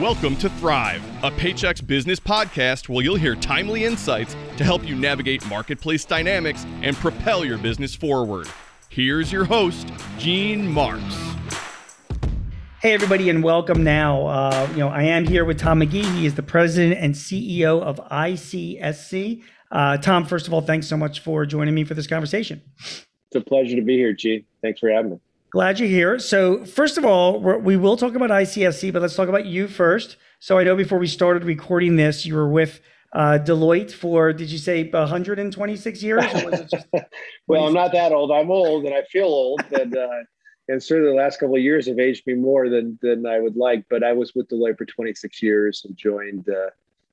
Welcome to Thrive, a Paychex business podcast where you'll hear timely insights to help you navigate marketplace dynamics and propel your business forward. Here's your host, Gene Marks. Hey, everybody, and welcome now. Uh, you know, I am here with Tom McGee. He is the president and CEO of ICSC. Uh, Tom, first of all, thanks so much for joining me for this conversation. It's a pleasure to be here, Gene. Thanks for having me. Glad you're here. So, first of all, we will talk about ICSC, but let's talk about you first. So, I know before we started recording this, you were with uh, Deloitte for, did you say 126 years? Just, well, I'm not that old. I'm old and I feel old. And, uh, and certainly the last couple of years have aged me more than, than I would like. But I was with Deloitte for 26 years and joined, uh,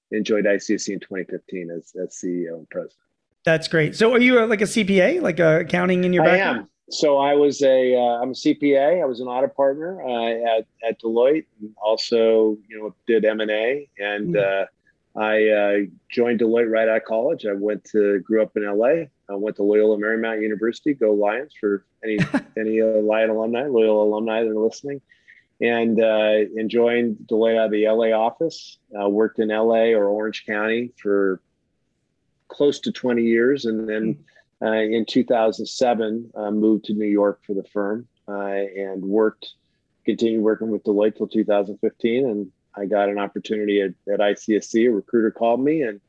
enjoyed ICSC in 2015 as, as CEO and president. That's great. So, are you like a CPA, like uh, accounting in your background? I am so I was a am uh, a CPA. I was an audit partner uh, at at Deloitte. And also, you know, did M and A, and mm. uh, I uh, joined Deloitte right out of college. I went to grew up in LA. I went to Loyola Marymount University. Go Lions for any any uh, Lion alumni, Loyola alumni that are listening. And uh, and joined Deloitte out of the LA office. worked in LA or Orange County for close to 20 years, and then. Mm uh, in 2007, uh, moved to New York for the firm uh, and worked, continued working with Deloitte till 2015. And I got an opportunity at, at ICSC. A recruiter called me and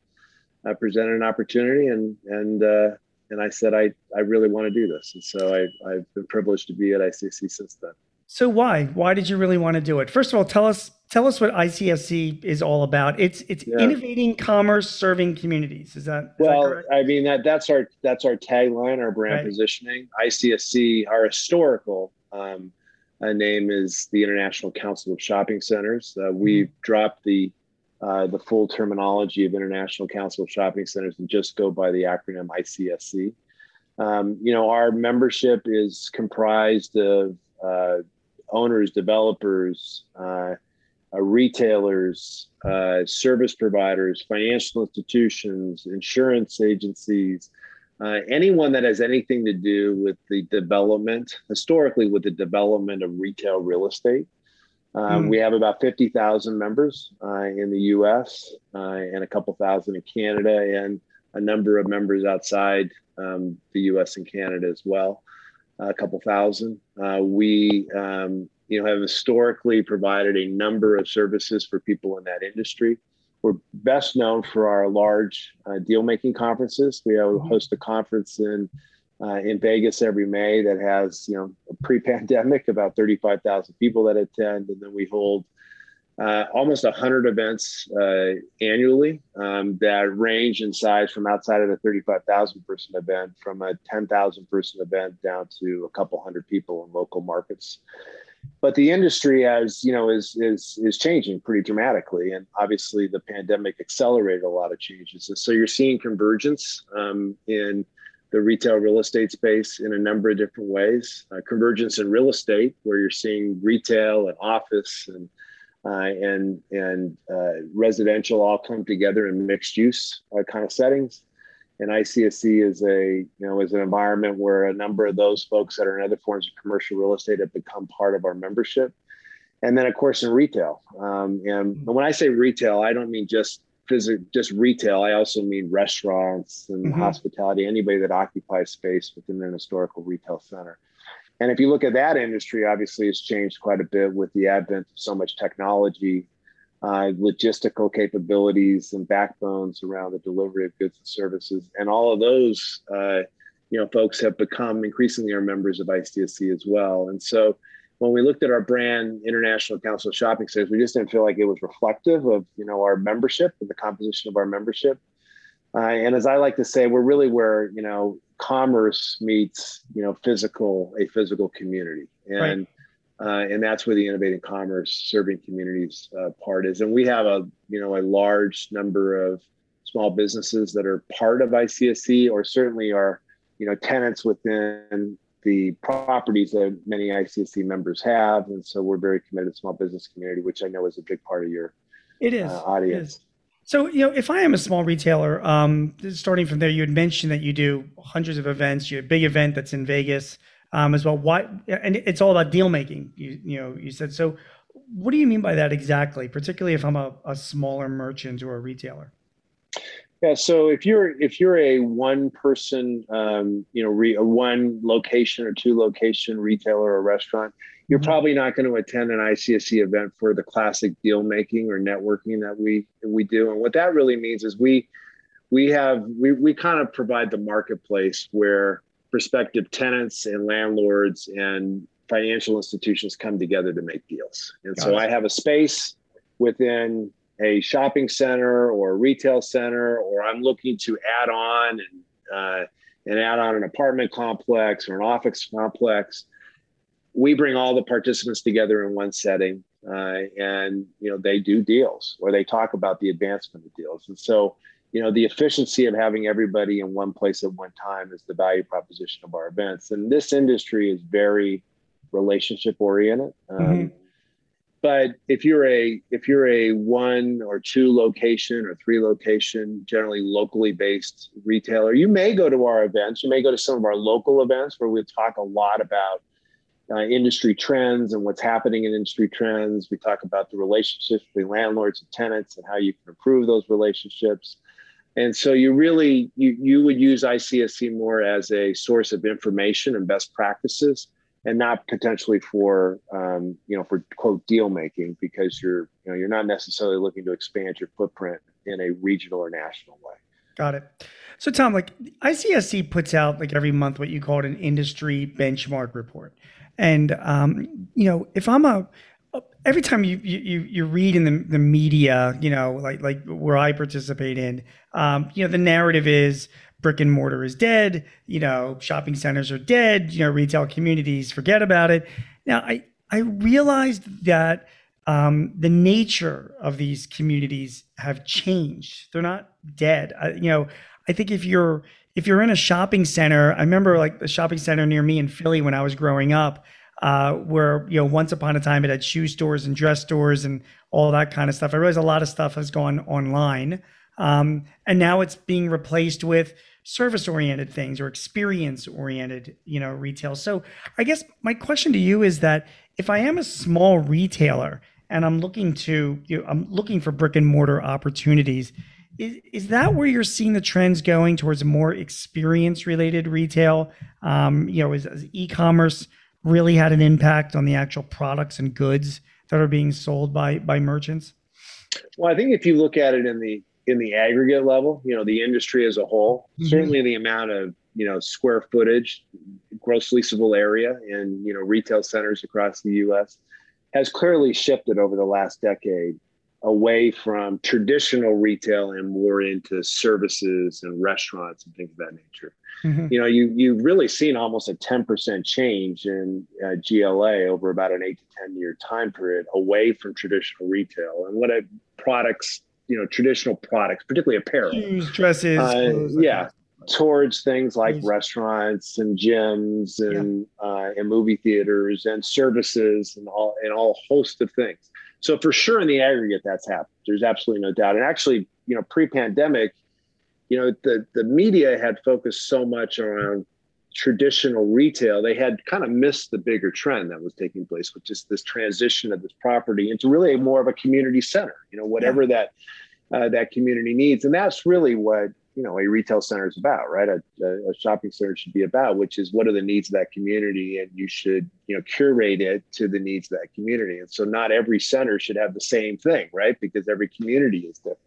I presented an opportunity, and and uh, and I said I I really want to do this. And so I I've been privileged to be at ICSC since then. So why why did you really want to do it? First of all, tell us tell us what ICSC is all about. It's it's yeah. innovating commerce, serving communities. Is that is well? That I mean that that's our that's our tagline, our brand right. positioning. ICSC, our historical um, uh, name is the International Council of Shopping Centers. Uh, we've mm-hmm. dropped the uh, the full terminology of International Council of Shopping Centers and just go by the acronym ICSC. Um, you know, our membership is comprised of uh, owners, developers, uh, uh, retailers, uh, service providers, financial institutions, insurance agencies, uh, anyone that has anything to do with the development, historically, with the development of retail real estate. Um, mm. We have about 50,000 members uh, in the US uh, and a couple thousand in Canada, and a number of members outside um, the US and Canada as well, a couple thousand. Uh, we um, you know, have historically provided a number of services for people in that industry. We're best known for our large uh, deal making conferences. We mm-hmm. host a conference in uh, in Vegas every May that has, you know, pre-pandemic about 35,000 people that attend, and then we hold uh, almost 100 events uh, annually um, that range in size from outside of the 35,000 person event, from a 10,000 person event down to a couple hundred people in local markets. But the industry as you know is is is changing pretty dramatically and obviously the pandemic accelerated a lot of changes. And so you're seeing convergence um, in the retail real estate space in a number of different ways. Uh, convergence in real estate where you're seeing retail and office and and and uh, residential all come together in mixed use uh, kind of settings and ICSC is a you know is an environment where a number of those folks that are in other forms of commercial real estate have become part of our membership, and then of course in retail. Um, and mm-hmm. when I say retail, I don't mean just physical, just retail. I also mean restaurants and mm-hmm. hospitality. Anybody that occupies space within an historical retail center. And if you look at that industry, obviously it's changed quite a bit with the advent of so much technology uh, logistical capabilities and backbones around the delivery of goods and services. And all of those, uh, you know, folks have become increasingly our members of ICSC as well. And so when we looked at our brand, International Council of Shopping Centers, we just didn't feel like it was reflective of, you know, our membership and the composition of our membership. Uh, and as I like to say, we're really where, you know, commerce meets, you know, physical, a physical community. And right uh, and that's where the innovating commerce serving communities uh, part is. And we have a you know a large number of small businesses that are part of ICSC, or certainly are you know tenants within the properties that many ICSC members have. And so we're very committed to small business community, which I know is a big part of your it is uh, audience. It is. So, you know, if I am a small retailer, um, starting from there, you had mentioned that you do hundreds of events. You have a big event that's in Vegas um, as well. Why? And it's all about deal making. You, you know, you said so. what do you mean by that exactly? Particularly if I'm a, a smaller merchant or a retailer. Yeah, so if you're if you're a one person, um, you know, re, a one location or two location retailer or restaurant, you're mm-hmm. probably not going to attend an ICSC event for the classic deal making or networking that we we do. And what that really means is we we have we we kind of provide the marketplace where prospective tenants and landlords and financial institutions come together to make deals. And Got so it. I have a space within a shopping center or a retail center, or I'm looking to add on and uh, and add on an apartment complex or an office complex. We bring all the participants together in one setting, uh, and you know they do deals or they talk about the advancement of deals. And so, you know, the efficiency of having everybody in one place at one time is the value proposition of our events. And this industry is very relationship oriented. Um, mm-hmm but if you're a if you're a one or two location or three location generally locally based retailer you may go to our events you may go to some of our local events where we talk a lot about uh, industry trends and what's happening in industry trends we talk about the relationships between landlords and tenants and how you can improve those relationships and so you really you, you would use icsc more as a source of information and best practices and not potentially for um, you know for quote deal making because you're you know you're not necessarily looking to expand your footprint in a regional or national way. Got it. So Tom, like ICSC puts out like every month what you call an industry benchmark report, and um, you know if I'm a every time you you you read in the, the media, you know, like like where I participate in, um, you know, the narrative is brick and mortar is dead. You know, shopping centers are dead. You know, retail communities forget about it. Now, I I realized that um, the nature of these communities have changed. They're not dead. I, you know, I think if you're if you're in a shopping center, I remember like the shopping center near me in Philly when I was growing up, uh, where you know once upon a time it had shoe stores and dress stores and all that kind of stuff. I realize a lot of stuff has gone online, um, and now it's being replaced with service oriented things or experience oriented you know retail so i guess my question to you is that if i am a small retailer and i'm looking to you know, i'm looking for brick and mortar opportunities is, is that where you're seeing the trends going towards more experience related retail? Um, you know is, is e-commerce really had an impact on the actual products and goods that are being sold by by merchants? Well i think if you look at it in the in the aggregate level, you know, the industry as a whole, mm-hmm. certainly the amount of, you know, square footage, gross leasable area in, you know, retail centers across the US has clearly shifted over the last decade away from traditional retail and more into services and restaurants and things of that nature. Mm-hmm. You know, you you've really seen almost a 10% change in uh, GLA over about an 8 to 10 year time period away from traditional retail. And what a products you know traditional products, particularly apparel, Shoes, dresses, uh, yeah, towards things like restaurants and gyms and yeah. uh, and movie theaters and services and all and all host of things. So for sure, in the aggregate, that's happened. There's absolutely no doubt. And actually, you know, pre-pandemic, you know, the the media had focused so much around traditional retail, they had kind of missed the bigger trend that was taking place, which is this transition of this property into really more of a community center. You know, whatever yeah. that uh, that community needs. And that's really what you know a retail center is about, right? A, a, shopping center should be about, which is what are the needs of that community, and you should you know curate it to the needs of that community. And so not every center should have the same thing, right? Because every community is different.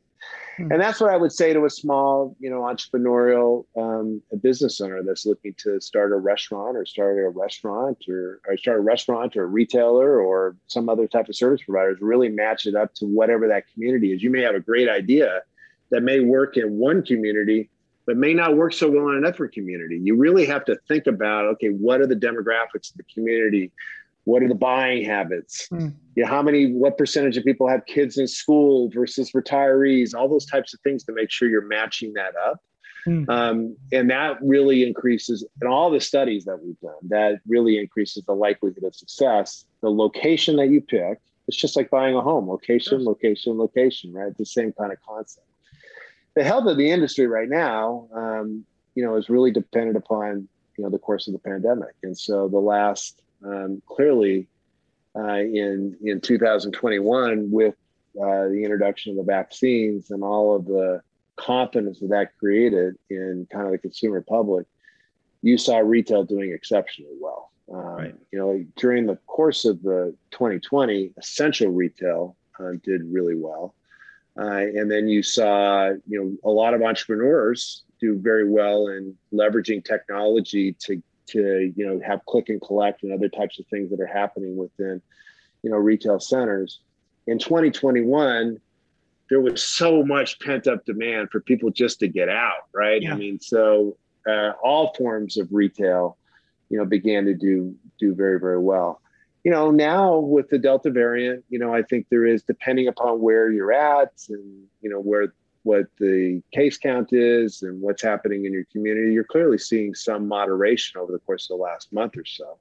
Hmm. And that's what I would say to a small, you know, entrepreneurial um, business owner that's looking to start a restaurant or start a restaurant or, or start a restaurant or a retailer or some other type of service providers. Really match it up to whatever that community is. You may have a great idea that may work in one community, but may not work so well in another community. You really have to think about okay, what are the demographics of the community? what are the buying habits mm. you know how many what percentage of people have kids in school versus retirees all those types of things to make sure you're matching that up mm. um, and that really increases in all the studies that we've done that really increases the likelihood of success the location that you pick it's just like buying a home location location location right it's the same kind of concept the health of the industry right now um, you know is really dependent upon you know the course of the pandemic and so the last um, clearly uh, in in 2021 with uh, the introduction of the vaccines and all of the confidence that that created in kind of the consumer public, you saw retail doing exceptionally well. Um, right. You know, during the course of the 2020, essential retail uh, did really well, uh, and then you saw you know a lot of entrepreneurs do very well in leveraging technology to to you know have click and collect and other types of things that are happening within you know retail centers. In 2021, there was so much pent up demand for people just to get out, right? Yeah. I mean, so uh, all forms of retail, you know, began to do do very very well. You know, now with the Delta variant, you know, I think there is depending upon where you're at and you know where what the case count is and what's happening in your community, you're clearly seeing some moderation over the course of the last month or so.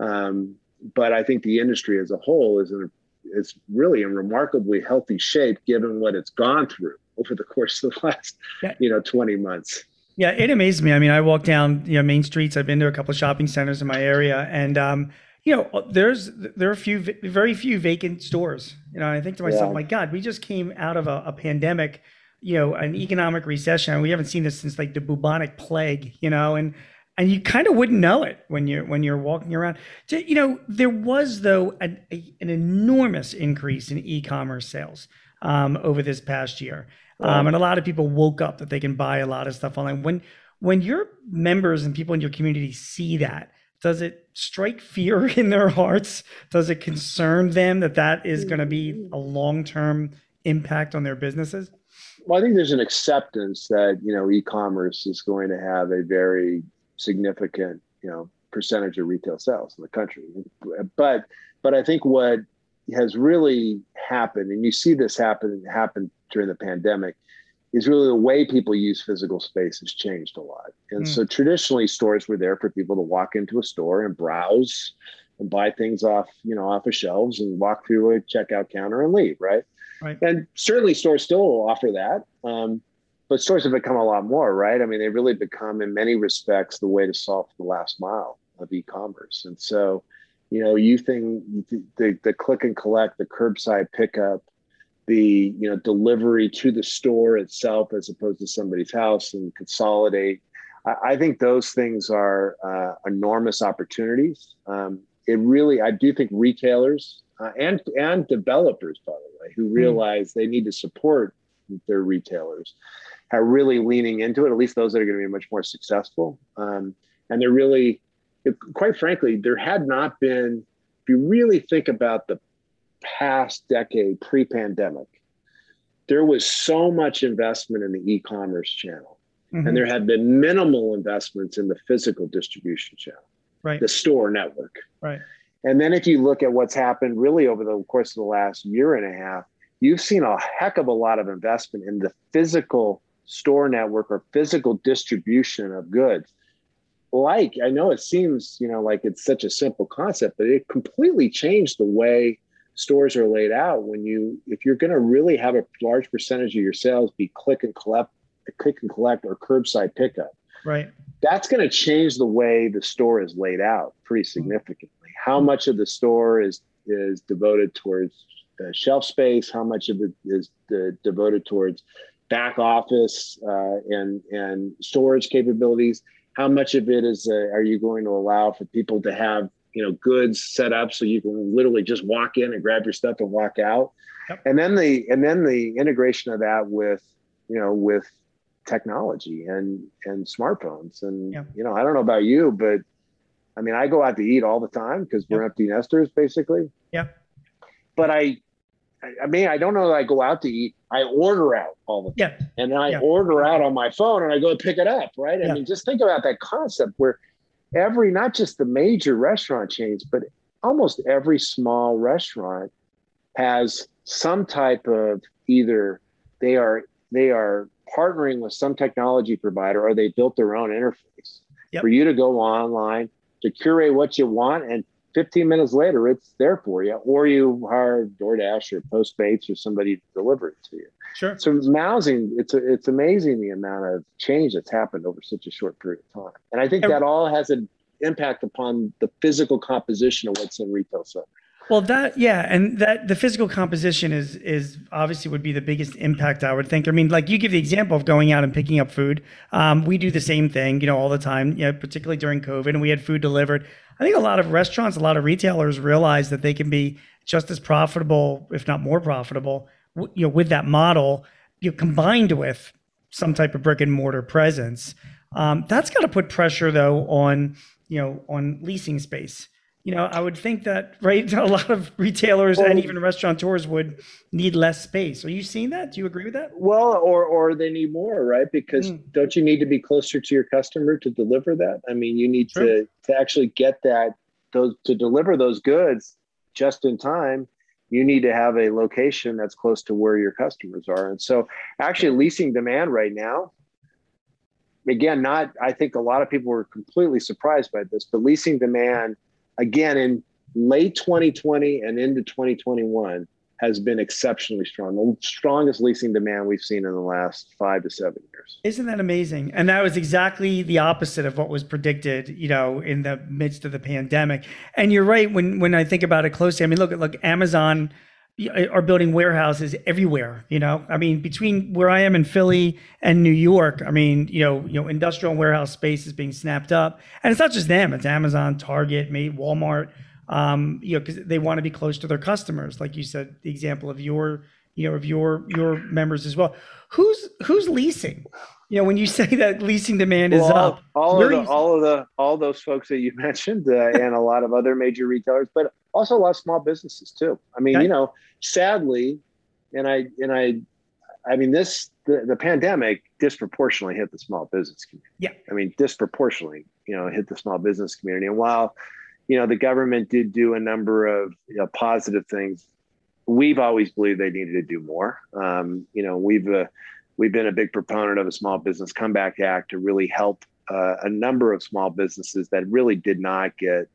Um, but I think the industry as a whole is in a is really in remarkably healthy shape given what it's gone through over the course of the last yeah. you know 20 months yeah it amazes me i mean i walk down you know main streets i've been to a couple of shopping centers in my area and um, you know there's there are a few very few vacant stores you know i think to myself yeah. my god we just came out of a, a pandemic you know an economic recession we haven't seen this since like the bubonic plague you know and and you kind of wouldn't know it when you're when you're walking around. You know, there was though an, a, an enormous increase in e-commerce sales um, over this past year, um, and a lot of people woke up that they can buy a lot of stuff online. When when your members and people in your community see that, does it strike fear in their hearts? Does it concern them that that is going to be mm. a long term impact on their businesses? Well, I think there's an acceptance that you know e-commerce is going to have a very significant, you know, percentage of retail sales in the country. But but I think what has really happened, and you see this happen happen during the pandemic, is really the way people use physical space has changed a lot. And mm. so traditionally stores were there for people to walk into a store and browse and buy things off, you know, off of shelves and walk through a checkout counter and leave, right? Right. And certainly stores still offer that. Um, but stores have become a lot more, right? I mean, they really become, in many respects, the way to solve the last mile of e-commerce. And so, you know, you think the, the click and collect, the curbside pickup, the you know delivery to the store itself as opposed to somebody's house and consolidate. I, I think those things are uh, enormous opportunities. Um, it really, I do think retailers uh, and and developers, by the way, who hmm. realize mm. they need to support their retailers are really leaning into it. At least those that are going to be much more successful. Um, and they're really, quite frankly, there had not been. If you really think about the past decade pre-pandemic, there was so much investment in the e-commerce channel, mm-hmm. and there had been minimal investments in the physical distribution channel, right? The store network, right. And then if you look at what's happened really over the course of the last year and a half, you've seen a heck of a lot of investment in the physical store network or physical distribution of goods like i know it seems you know like it's such a simple concept but it completely changed the way stores are laid out when you if you're going to really have a large percentage of your sales be click and collect click and collect or curbside pickup right that's going to change the way the store is laid out pretty mm-hmm. significantly how much of the store is is devoted towards uh, shelf space how much of it is uh, devoted towards back office uh, and and storage capabilities. How much of it is uh, are you going to allow for people to have you know goods set up so you can literally just walk in and grab your stuff and walk out? Yep. And then the and then the integration of that with you know with technology and and smartphones and yep. you know I don't know about you but I mean I go out to eat all the time because we're empty nesters basically. Yeah. But I I mean, I don't know that I go out to eat. I order out all the time. Yeah. And I yeah. order out on my phone and I go pick it up, right? Yeah. I mean, just think about that concept where every, not just the major restaurant chains, but almost every small restaurant has some type of either they are they are partnering with some technology provider or they built their own interface yep. for you to go online to curate what you want and 15 minutes later, it's there for you, or you hire DoorDash or Postmates or somebody to deliver it to you. Sure. So it's amazing. It's a, it's amazing the amount of change that's happened over such a short period of time, and I think that all has an impact upon the physical composition of what's in retail centers. Well, that yeah, and that the physical composition is is obviously would be the biggest impact I would think. I mean, like you give the example of going out and picking up food. Um, we do the same thing, you know, all the time. You know, particularly during COVID, and we had food delivered. I think a lot of restaurants, a lot of retailers realize that they can be just as profitable, if not more profitable, you know, with that model, you know, combined with some type of brick and mortar presence. Um, that's got to put pressure though on you know on leasing space you know, I would think that right, a lot of retailers well, and even restaurateurs would need less space. Are you seeing that? Do you agree with that? Well, or or they need more, right? Because mm. don't you need to be closer to your customer to deliver that? I mean, you need to to actually get that those to deliver those goods just in time. You need to have a location that's close to where your customers are, and so actually leasing demand right now again, not I think a lot of people were completely surprised by this, but leasing demand again in late 2020 and into 2021 has been exceptionally strong the strongest leasing demand we've seen in the last five to seven years. Isn't that amazing? And that was exactly the opposite of what was predicted you know in the midst of the pandemic. And you're right when when i think about it closely i mean look look amazon are building warehouses everywhere. You know, I mean, between where I am in Philly and New York, I mean, you know, you know, industrial warehouse space is being snapped up, and it's not just them; it's Amazon, Target, maybe Walmart. Um, you know, because they want to be close to their customers, like you said, the example of your, you know, of your your members as well. Who's who's leasing? You know, when you say that leasing demand is well, up, all of the, all of the all those folks that you mentioned, uh, and a lot of other major retailers, but also a lot of small businesses too. I mean, okay. you know, sadly, and I and I, I mean, this the, the pandemic disproportionately hit the small business community. Yeah, I mean, disproportionately, you know, hit the small business community. And while, you know, the government did do a number of you know, positive things, we've always believed they needed to do more. Um, you know, we've uh, we've been a big proponent of a Small Business Comeback Act to really help uh, a number of small businesses that really did not get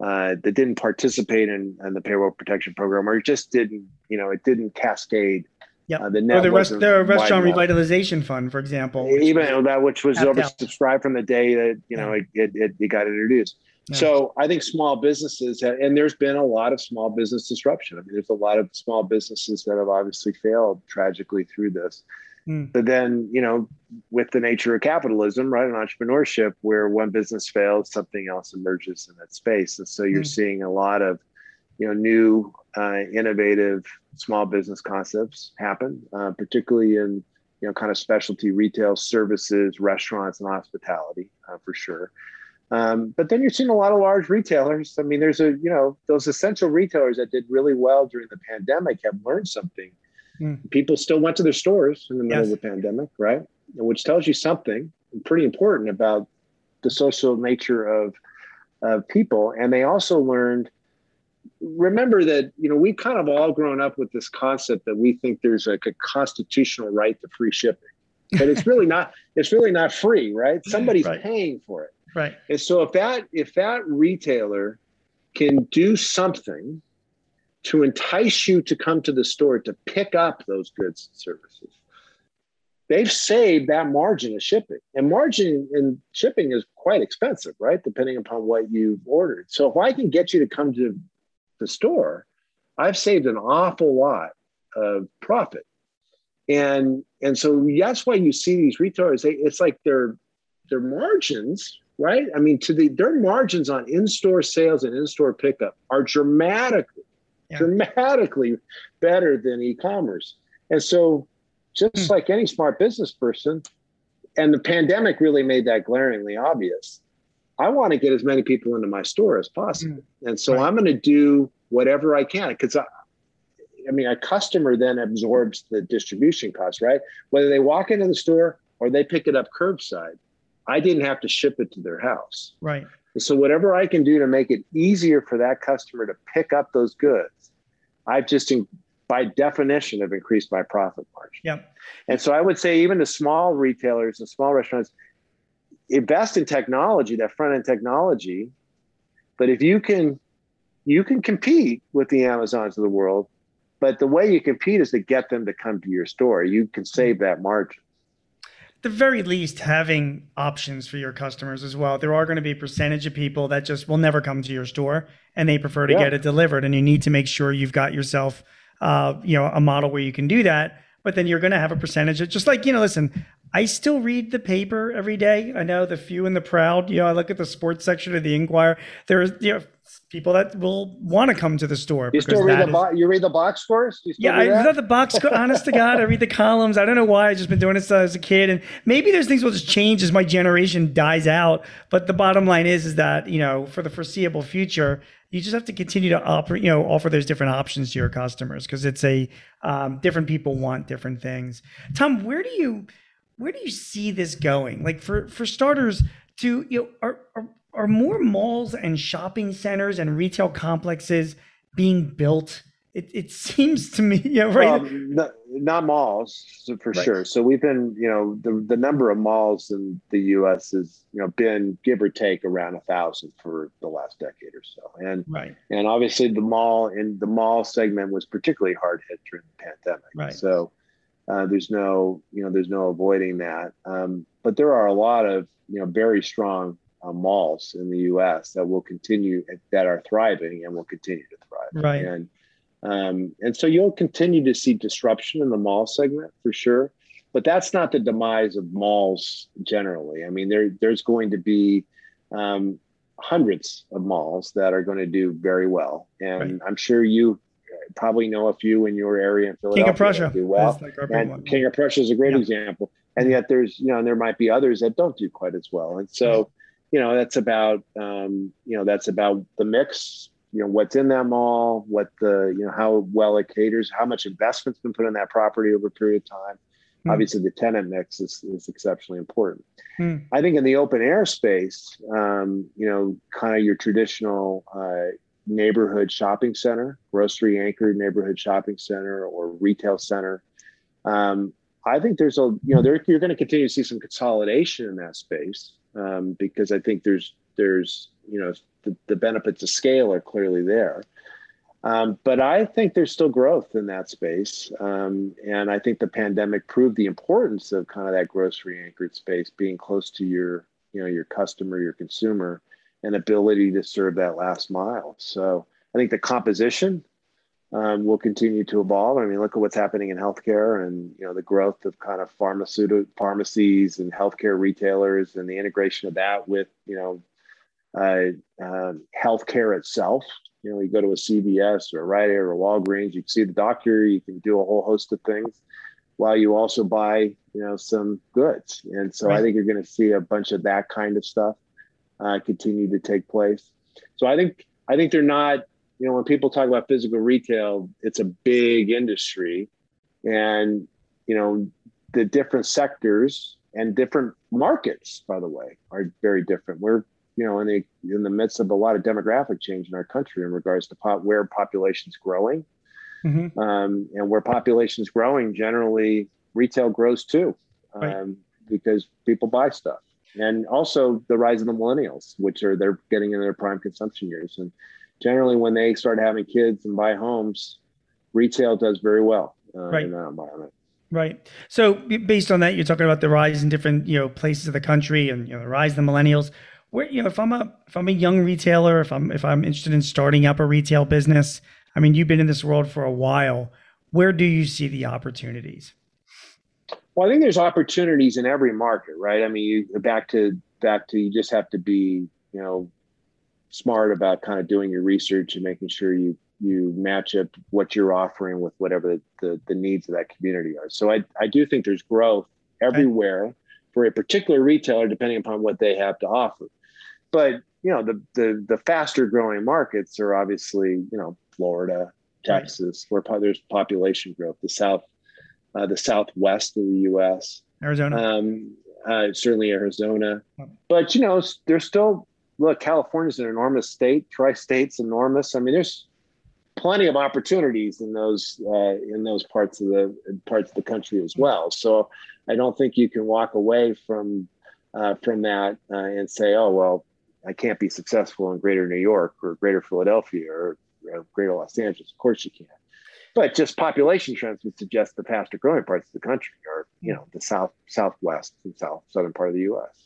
uh, that didn't participate in, in, the payroll protection program or just didn't, you know, it didn't cascade. Yeah. Uh, the net or the, rest, the restaurant revitalization fund, for example. Even that, which was oversubscribed from the day that, you know, it, it, it got introduced. Yeah. So I think small businesses, have, and there's been a lot of small business disruption. I mean, there's a lot of small businesses that have obviously failed tragically through this. Mm. But then, you know, with the nature of capitalism, right, and entrepreneurship, where one business fails, something else emerges in that space. And so you're mm. seeing a lot of, you know, new, uh, innovative small business concepts happen, uh, particularly in, you know, kind of specialty retail services, restaurants, and hospitality, uh, for sure. Um, but then you're seeing a lot of large retailers. I mean, there's a, you know, those essential retailers that did really well during the pandemic have learned something Mm. People still went to their stores in the middle yes. of the pandemic, right? Which tells you something pretty important about the social nature of of people. And they also learned. Remember that you know we've kind of all grown up with this concept that we think there's like a constitutional right to free shipping, but it's really not. It's really not free, right? Somebody's right. paying for it, right? And so if that if that retailer can do something to entice you to come to the store to pick up those goods and services. They've saved that margin of shipping, and margin in shipping is quite expensive, right? Depending upon what you've ordered. So if I can get you to come to the store, I've saved an awful lot of profit. And and so that's why you see these retailers. They, it's like their their margins, right? I mean, to the their margins on in-store sales and in-store pickup are dramatically yeah. dramatically better than e-commerce. And so just mm. like any smart business person, and the pandemic really made that glaringly obvious. I want to get as many people into my store as possible. Mm. And so right. I'm going to do whatever I can because I, I mean, a customer then absorbs the distribution cost, right? Whether they walk into the store or they pick it up curbside, I didn't have to ship it to their house. Right. So whatever I can do to make it easier for that customer to pick up those goods, I've just in, by definition have increased my profit margin. Yep. And so I would say even the small retailers and small restaurants invest in technology, that front end technology. But if you can you can compete with the Amazons of the world, but the way you compete is to get them to come to your store. You can save that margin the very least having options for your customers as well. There are going to be a percentage of people that just will never come to your store and they prefer to yeah. get it delivered. And you need to make sure you've got yourself, uh, you know, a model where you can do that. But then you're going to have a percentage of just like, you know, listen, I still read the paper every day. I know the few and the proud. You know, I look at the sports section of the Inquirer. There's you know people that will want to come to the store. You still read the bo- you read the box scores? yeah, I read the box. score. honest to God, I read the columns. I don't know why. I've just been doing this as a kid, and maybe there's things will just change as my generation dies out. But the bottom line is, is that you know, for the foreseeable future, you just have to continue to offer, you know, offer those different options to your customers because it's a um, different people want different things. Tom, where do you where do you see this going? Like for for starters, to you know, are, are are more malls and shopping centers and retail complexes being built? It, it seems to me, right. Um, not, not, malls for right. sure. So we've been, you know, the, the number of malls in the U.S. has, you know, been give or take around a thousand for the last decade or so. And right. and obviously the mall in the mall segment was particularly hard hit during the pandemic. Right. So uh, there's no, you know, there's no avoiding that. Um, but there are a lot of, you know, very strong uh, malls in the U.S. that will continue that are thriving and will continue to thrive. Right. And um, and so you'll continue to see disruption in the mall segment for sure, but that's not the demise of malls generally. I mean, there there's going to be um, hundreds of malls that are going to do very well, and right. I'm sure you probably know a few in your area in Philadelphia. King of Prussia do well, like and King of Prussia is a great yeah. example. And yet, there's you know, and there might be others that don't do quite as well. And so, you know that's about um, you know that's about the mix you know what's in that mall what the you know how well it caters how much investment's been put in that property over a period of time mm. obviously the tenant mix is, is exceptionally important mm. i think in the open air space um, you know kind of your traditional uh, neighborhood shopping center grocery anchored neighborhood shopping center or retail center um, i think there's a you know there, you're going to continue to see some consolidation in that space um, because I think there's there's you know the, the benefits of scale are clearly there. Um, but I think there's still growth in that space. Um, and I think the pandemic proved the importance of kind of that grocery anchored space being close to your, you know, your customer, your consumer, and ability to serve that last mile. So I think the composition um, will continue to evolve. I mean, look at what's happening in healthcare and you know the growth of kind of pharmaceutical pharmacies and healthcare retailers and the integration of that with you know uh, uh, healthcare itself. You know, you go to a CVS or a Rite Aid or a Walgreens, you can see the doctor, you can do a whole host of things, while you also buy you know some goods. And so right. I think you're going to see a bunch of that kind of stuff uh, continue to take place. So I think I think they're not you know, when people talk about physical retail, it's a big industry. And, you know, the different sectors and different markets, by the way, are very different. We're, you know, in the in the midst of a lot of demographic change in our country in regards to pop, where population's growing. Mm-hmm. Um, and where population's growing, generally retail grows too, um, right. because people buy stuff. And also the rise of the millennials, which are they're getting in their prime consumption years. And generally when they start having kids and buy homes, retail does very well uh, right. in that environment. Right. So based on that, you're talking about the rise in different you know places of the country and you know the rise of the millennials. Where you know if I'm a if I'm a young retailer, if I'm if I'm interested in starting up a retail business, I mean you've been in this world for a while. Where do you see the opportunities? Well, I think there's opportunities in every market, right? I mean, you back to back to you just have to be you know smart about kind of doing your research and making sure you you match up what you're offering with whatever the, the, the needs of that community are. So I, I do think there's growth everywhere for a particular retailer, depending upon what they have to offer. But you know, the the the faster growing markets are obviously, you know, Florida, Texas, right. where there's population growth, the south, uh, the southwest of the U.S., Arizona, um, uh, certainly Arizona. But you know, there's still look, California's an enormous state. Tri-state's enormous. I mean, there's plenty of opportunities in those uh, in those parts of the parts of the country as well. So I don't think you can walk away from uh, from that uh, and say, oh well, I can't be successful in Greater New York or Greater Philadelphia or, or Greater Los Angeles. Of course you can. but just population trends would suggest the faster growing parts of the country are, you know, the south, southwest and south southern part of the U.S.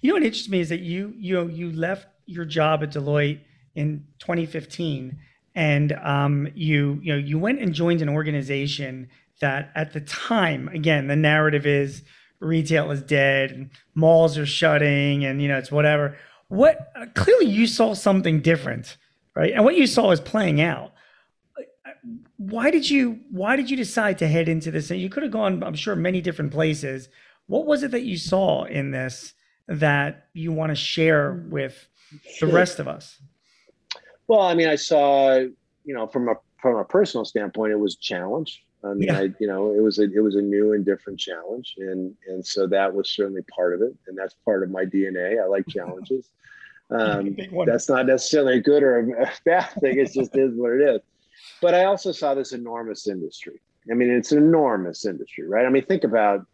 You know what interests me is that you you you left your job at Deloitte in 2015, and um, you you know you went and joined an organization that at the time, again, the narrative is retail is dead and malls are shutting, and you know it's whatever. What uh, clearly you saw something different, right? And what you saw is playing out why did you why did you decide to head into this and you could have gone i'm sure many different places what was it that you saw in this that you want to share with the rest of us? Well i mean i saw you know from a from a personal standpoint it was a challenge. I mean yeah. i you know it was a it was a new and different challenge and and so that was certainly part of it and that's part of my dna i like challenges. Um, that's not necessarily a good or a bad thing it just is what it is. But I also saw this enormous industry. I mean, it's an enormous industry, right? I mean, think about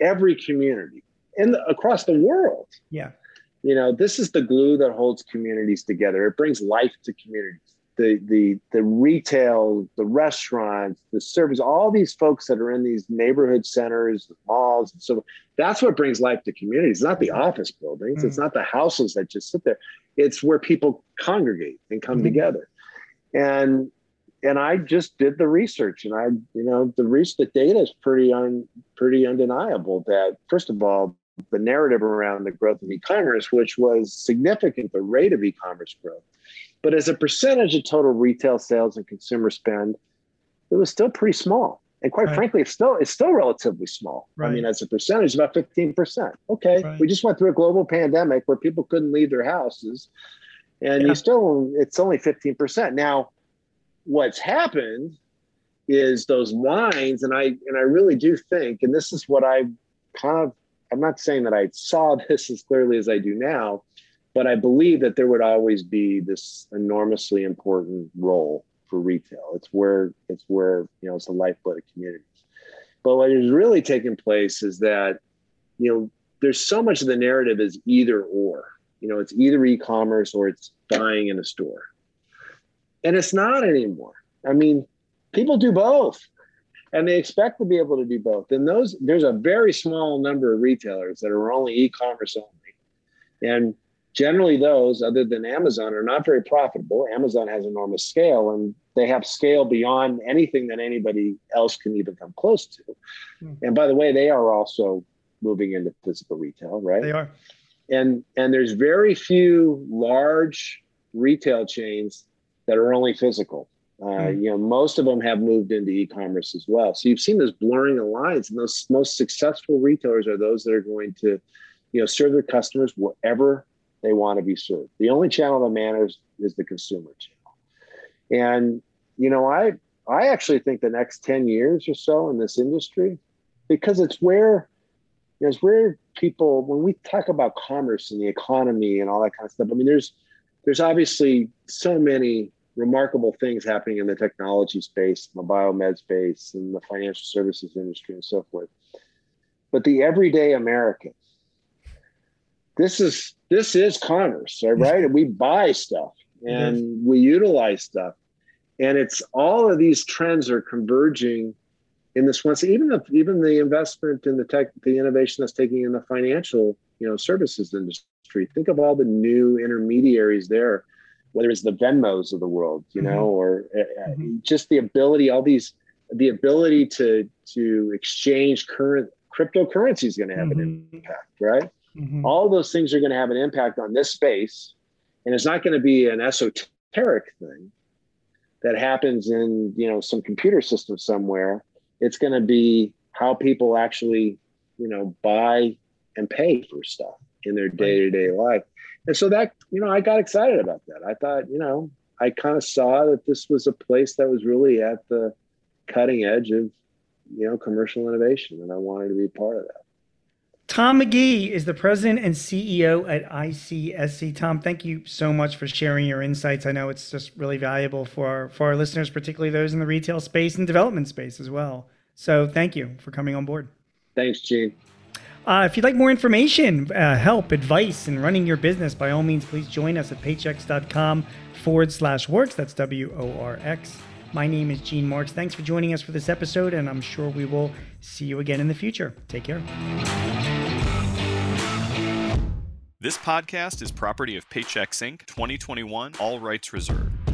every community in the, across the world. Yeah. You know, this is the glue that holds communities together. It brings life to communities. The the the retail, the restaurants, the service, all these folks that are in these neighborhood centers, the malls, and so that's what brings life to communities. It's not the office buildings. Mm-hmm. It's not the houses that just sit there. It's where people congregate and come mm-hmm. together. And and I just did the research, and I, you know, the research, the data is pretty un, pretty undeniable. That first of all, the narrative around the growth of e-commerce, which was significant, the rate of e-commerce growth, but as a percentage of total retail sales and consumer spend, it was still pretty small. And quite right. frankly, it's still it's still relatively small. Right. I mean, as a percentage, about fifteen percent. Okay, right. we just went through a global pandemic where people couldn't leave their houses, and yeah. you still it's only fifteen percent now what's happened is those lines and i and i really do think and this is what i kind of i'm not saying that i saw this as clearly as i do now but i believe that there would always be this enormously important role for retail. It's where it's where you know it's the lifeblood of communities. But what is really taking place is that you know there's so much of the narrative is either or you know it's either e-commerce or it's buying in a store. And it's not anymore. I mean, people do both and they expect to be able to do both. And those there's a very small number of retailers that are only e-commerce only. And generally those other than Amazon are not very profitable. Amazon has enormous scale and they have scale beyond anything that anybody else can even come close to. Hmm. And by the way, they are also moving into physical retail, right? They are. And and there's very few large retail chains that are only physical. Uh, mm-hmm. You know, most of them have moved into e-commerce as well. So you've seen this blurring of lines, and those most successful retailers are those that are going to, you know, serve their customers wherever they want to be served. The only channel that matters is the consumer channel. And you know, I I actually think the next ten years or so in this industry, because it's where you know, it's where people when we talk about commerce and the economy and all that kind of stuff. I mean, there's there's obviously so many remarkable things happening in the technology space, the biomed space, and the financial services industry, and so forth. But the everyday American, this is this is commerce, right? we buy stuff and mm-hmm. we utilize stuff, and it's all of these trends are converging in this one. So even the even the investment in the tech, the innovation that's taking in the financial, you know, services industry. Think of all the new intermediaries there, whether it's the Venmos of the world, you know, mm-hmm. or uh, mm-hmm. just the ability, all these, the ability to to exchange current cryptocurrency is going to have mm-hmm. an impact, right? Mm-hmm. All those things are going to have an impact on this space, and it's not going to be an esoteric thing that happens in you know some computer system somewhere. It's going to be how people actually you know buy and pay for stuff in their day to day life. And so that, you know, I got excited about that. I thought, you know, I kind of saw that this was a place that was really at the cutting edge of, you know, commercial innovation. And I wanted to be part of that. Tom McGee is the president and CEO at ICSC. Tom, thank you so much for sharing your insights. I know it's just really valuable for our, for our listeners, particularly those in the retail space and development space as well. So thank you for coming on board. Thanks, Gene. Uh, if you'd like more information, uh, help, advice in running your business, by all means, please join us at paychex.com forward slash worx. That's W O R X. My name is Gene Marks. Thanks for joining us for this episode, and I'm sure we will see you again in the future. Take care. This podcast is property of Paychex Inc. 2021, all rights reserved.